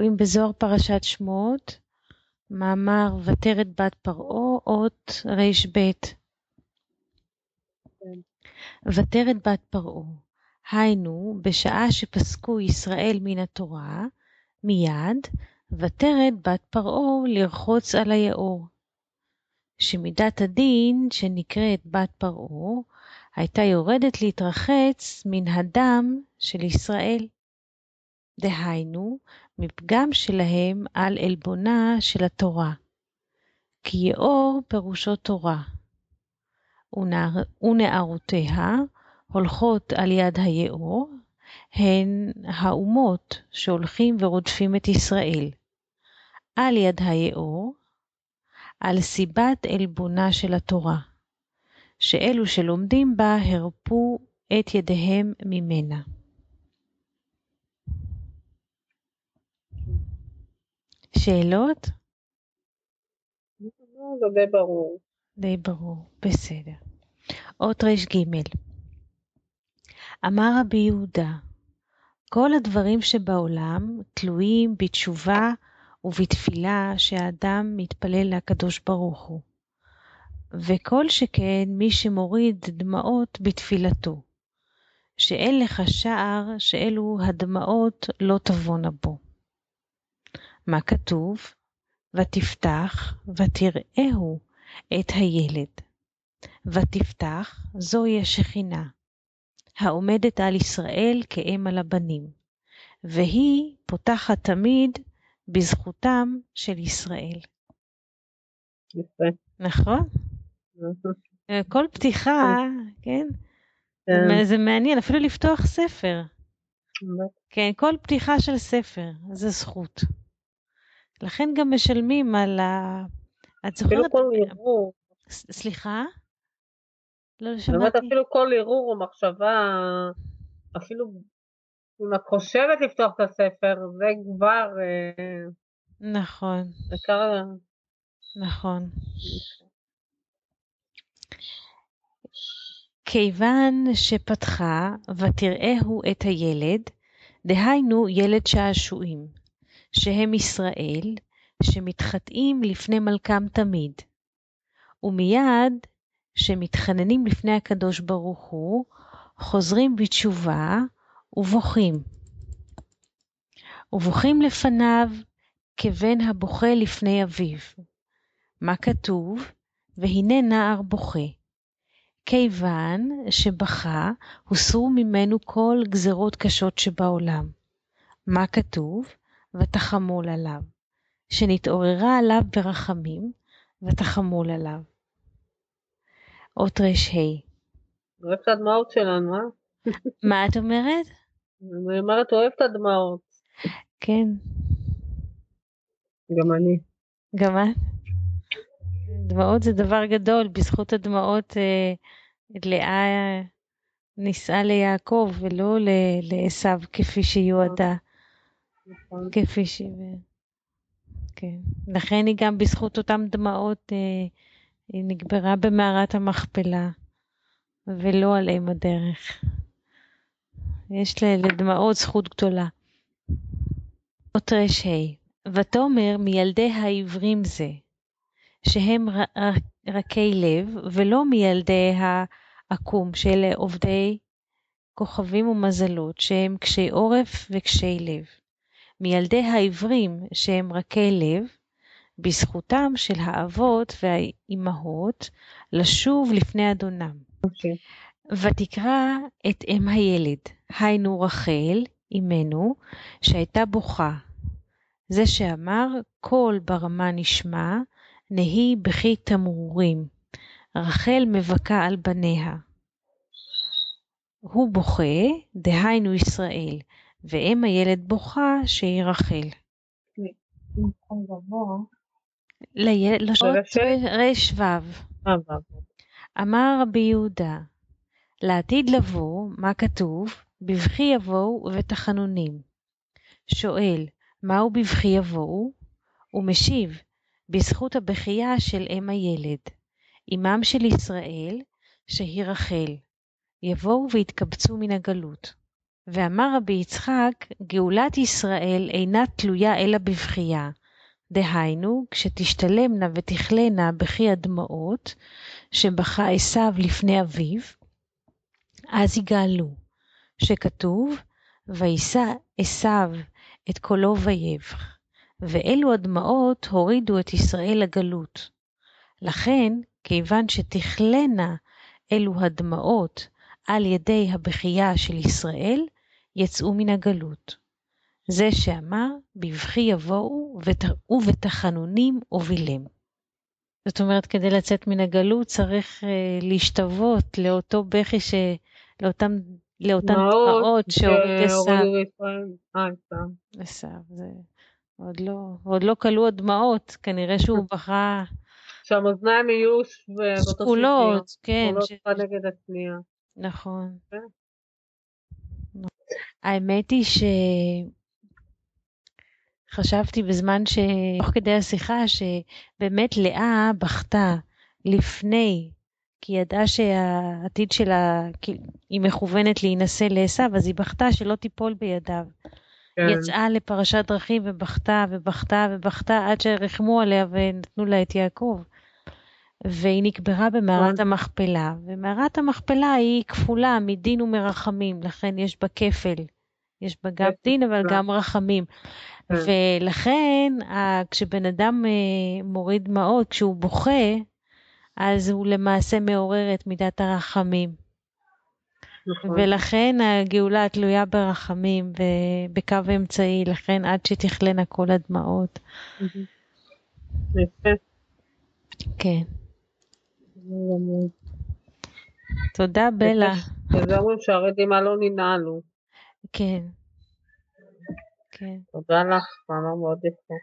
רואים בזוהר פרשת שמות, מאמר ותרת בת פרעה, אות רב. ותרת בת פרעה, היינו, בשעה שפסקו ישראל מן התורה, מיד, ותרת בת פרעה לרחוץ על היאור. שמידת הדין, שנקראת בת פרעה, הייתה יורדת להתרחץ מן הדם של ישראל. דהיינו, מפגם שלהם על עלבונה של התורה. כי יאור פירושו תורה. ונער, ונערותיה הולכות על יד היאור, הן האומות שהולכים ורודפים את ישראל. על יד היאור, על סיבת עלבונה של התורה, שאלו שלומדים בה הרפו את ידיהם ממנה. שאלות? זה די ברור. די ברור, בסדר. אות ר"ג אמר רבי יהודה, כל הדברים שבעולם תלויים בתשובה ובתפילה שהאדם מתפלל לקדוש ברוך הוא. וכל שכן מי שמוריד דמעות בתפילתו, שאין לך שער שאלו הדמעות לא תבואנה בו. מה כתוב? ותפתח ותראהו את הילד. ותפתח זוהי השכינה, העומדת על ישראל כאם על הבנים, והיא פותחת תמיד בזכותם של ישראל. יפה. נכון? כל פתיחה, כן? כן. זה מעניין, אפילו לפתוח ספר. כן, כל פתיחה של ספר, זה זכות. לכן גם משלמים על ה... את אפילו זוכרת? כל ערעור, סליחה? לא זאת אומרת שמעתי. אפילו כל ערעור או מחשבה, אפילו אם את חושבת לפתוח את הספר, זה כבר אה, נכון, עיקר נכון. כיוון שפתחה ותראהו את הילד, דהיינו ילד שעשועים, שהם ישראל, שמתחטאים לפני מלכם תמיד, ומיד שמתחננים לפני הקדוש ברוך הוא, חוזרים בתשובה ובוכים. ובוכים לפניו כבן הבוכה לפני אביו. מה כתוב? והנה נער בוכה. כיוון שבכה, הוסרו ממנו כל גזרות קשות שבעולם. מה כתוב? ותחמול עליו. שנתעוררה עליו ברחמים, ותחמול עליו. אות ר"ה. אוהבת את הדמעות שלנו, אה? מה את אומרת? אני אומרת אוהבת את הדמעות, כן, גם אני. גם את? דמעות זה דבר גדול, בזכות הדמעות אה, לאה נישאה ליעקב ולא לעשו כפי שיועדה, נכון. כפי ש... כן. לכן היא גם בזכות אותם דמעות אה, היא נקברה במערת המכפלה ולא על אם הדרך. יש לדמעות זכות גדולה. אות ר"ה ותאמר מילדי העברים זה, שהם רכי לב, ולא מילדי העקום, שאלה עובדי כוכבים ומזלות, שהם קשי עורף וקשי לב. מילדי העברים, שהם רכי לב, בזכותם של האבות והאימהות לשוב לפני אדונם. אוקיי. ותקרא את אם הילד, היינו רחל, אמנו, שהייתה בוכה. זה שאמר, קול ברמה נשמע, נהי בכי תמרורים. רחל מבכה על בניה. הוא בוכה, דהיינו ישראל, ואם הילד בוכה, שהיא רחל. לילד, לשוט ר"ו. אה, ואבוי. אמר רבי יהודה, לעתיד לבוא, מה כתוב? בבכי יבואו ובתחנונים. שואל, מהו בבכי יבואו? ומשיב, בזכות הבכייה של אם הילד, אמם של ישראל, שהיא רחל. יבואו ויתקבצו מן הגלות. ואמר רבי יצחק, גאולת ישראל אינה תלויה אלא בבכייה. דהיינו, כשתשתלמנה ותכלנה בכי הדמעות, שבכה עשיו לפני אביו, אז יגאלו, שכתוב, וישא עשיו את קולו ויבך, ואלו הדמעות הורידו את ישראל לגלות. לכן, כיוון שתכלנה אלו הדמעות על ידי הבכייה של ישראל, יצאו מן הגלות. זה שאמר, בבכי יבואו ובתחנונים הובילם. זאת אומרת, כדי לצאת מן הגלות צריך uh, להשתוות לאותו בכי, ש... לאותם, לאותן דמעות שהוריד עשיו. עשיו, זה עוד לא, עוד לא כלו הדמעות, כנראה שהוא בכה. שהמאזניים יהיו שקולות, כן. שקולות ש... נגד השנייה. נכון. כן. האמת היא שחשבתי בזמן ש... תוך כדי השיחה שבאמת לאה בכתה לפני, כי היא ידעה שהעתיד שלה, היא מכוונת להינשא לעשו, אז היא בכתה שלא תיפול בידיו. כן. יצאה לפרשת דרכים ובכתה ובכתה ובכתה עד שריחמו עליה ונתנו לה את יעקב. והיא נקברה במערת נכון. המכפלה, ומערת המכפלה היא כפולה מדין ומרחמים, לכן יש בה כפל. יש בה גם דין אבל גם רחמים. כן. ולכן כשבן אדם אה, מוריד דמעות, כשהוא בוכה, אז הוא למעשה מעורר את מידת הרחמים. נכון. ולכן הגאולה תלויה ברחמים ובקו אמצעי, לכן עד שתכלנה כל הדמעות. יפה. כן. תודה בלה. וזה אומרים שהרדימה לא ננעלו. כן. כן. תודה לך, מאמר מאוד יפה.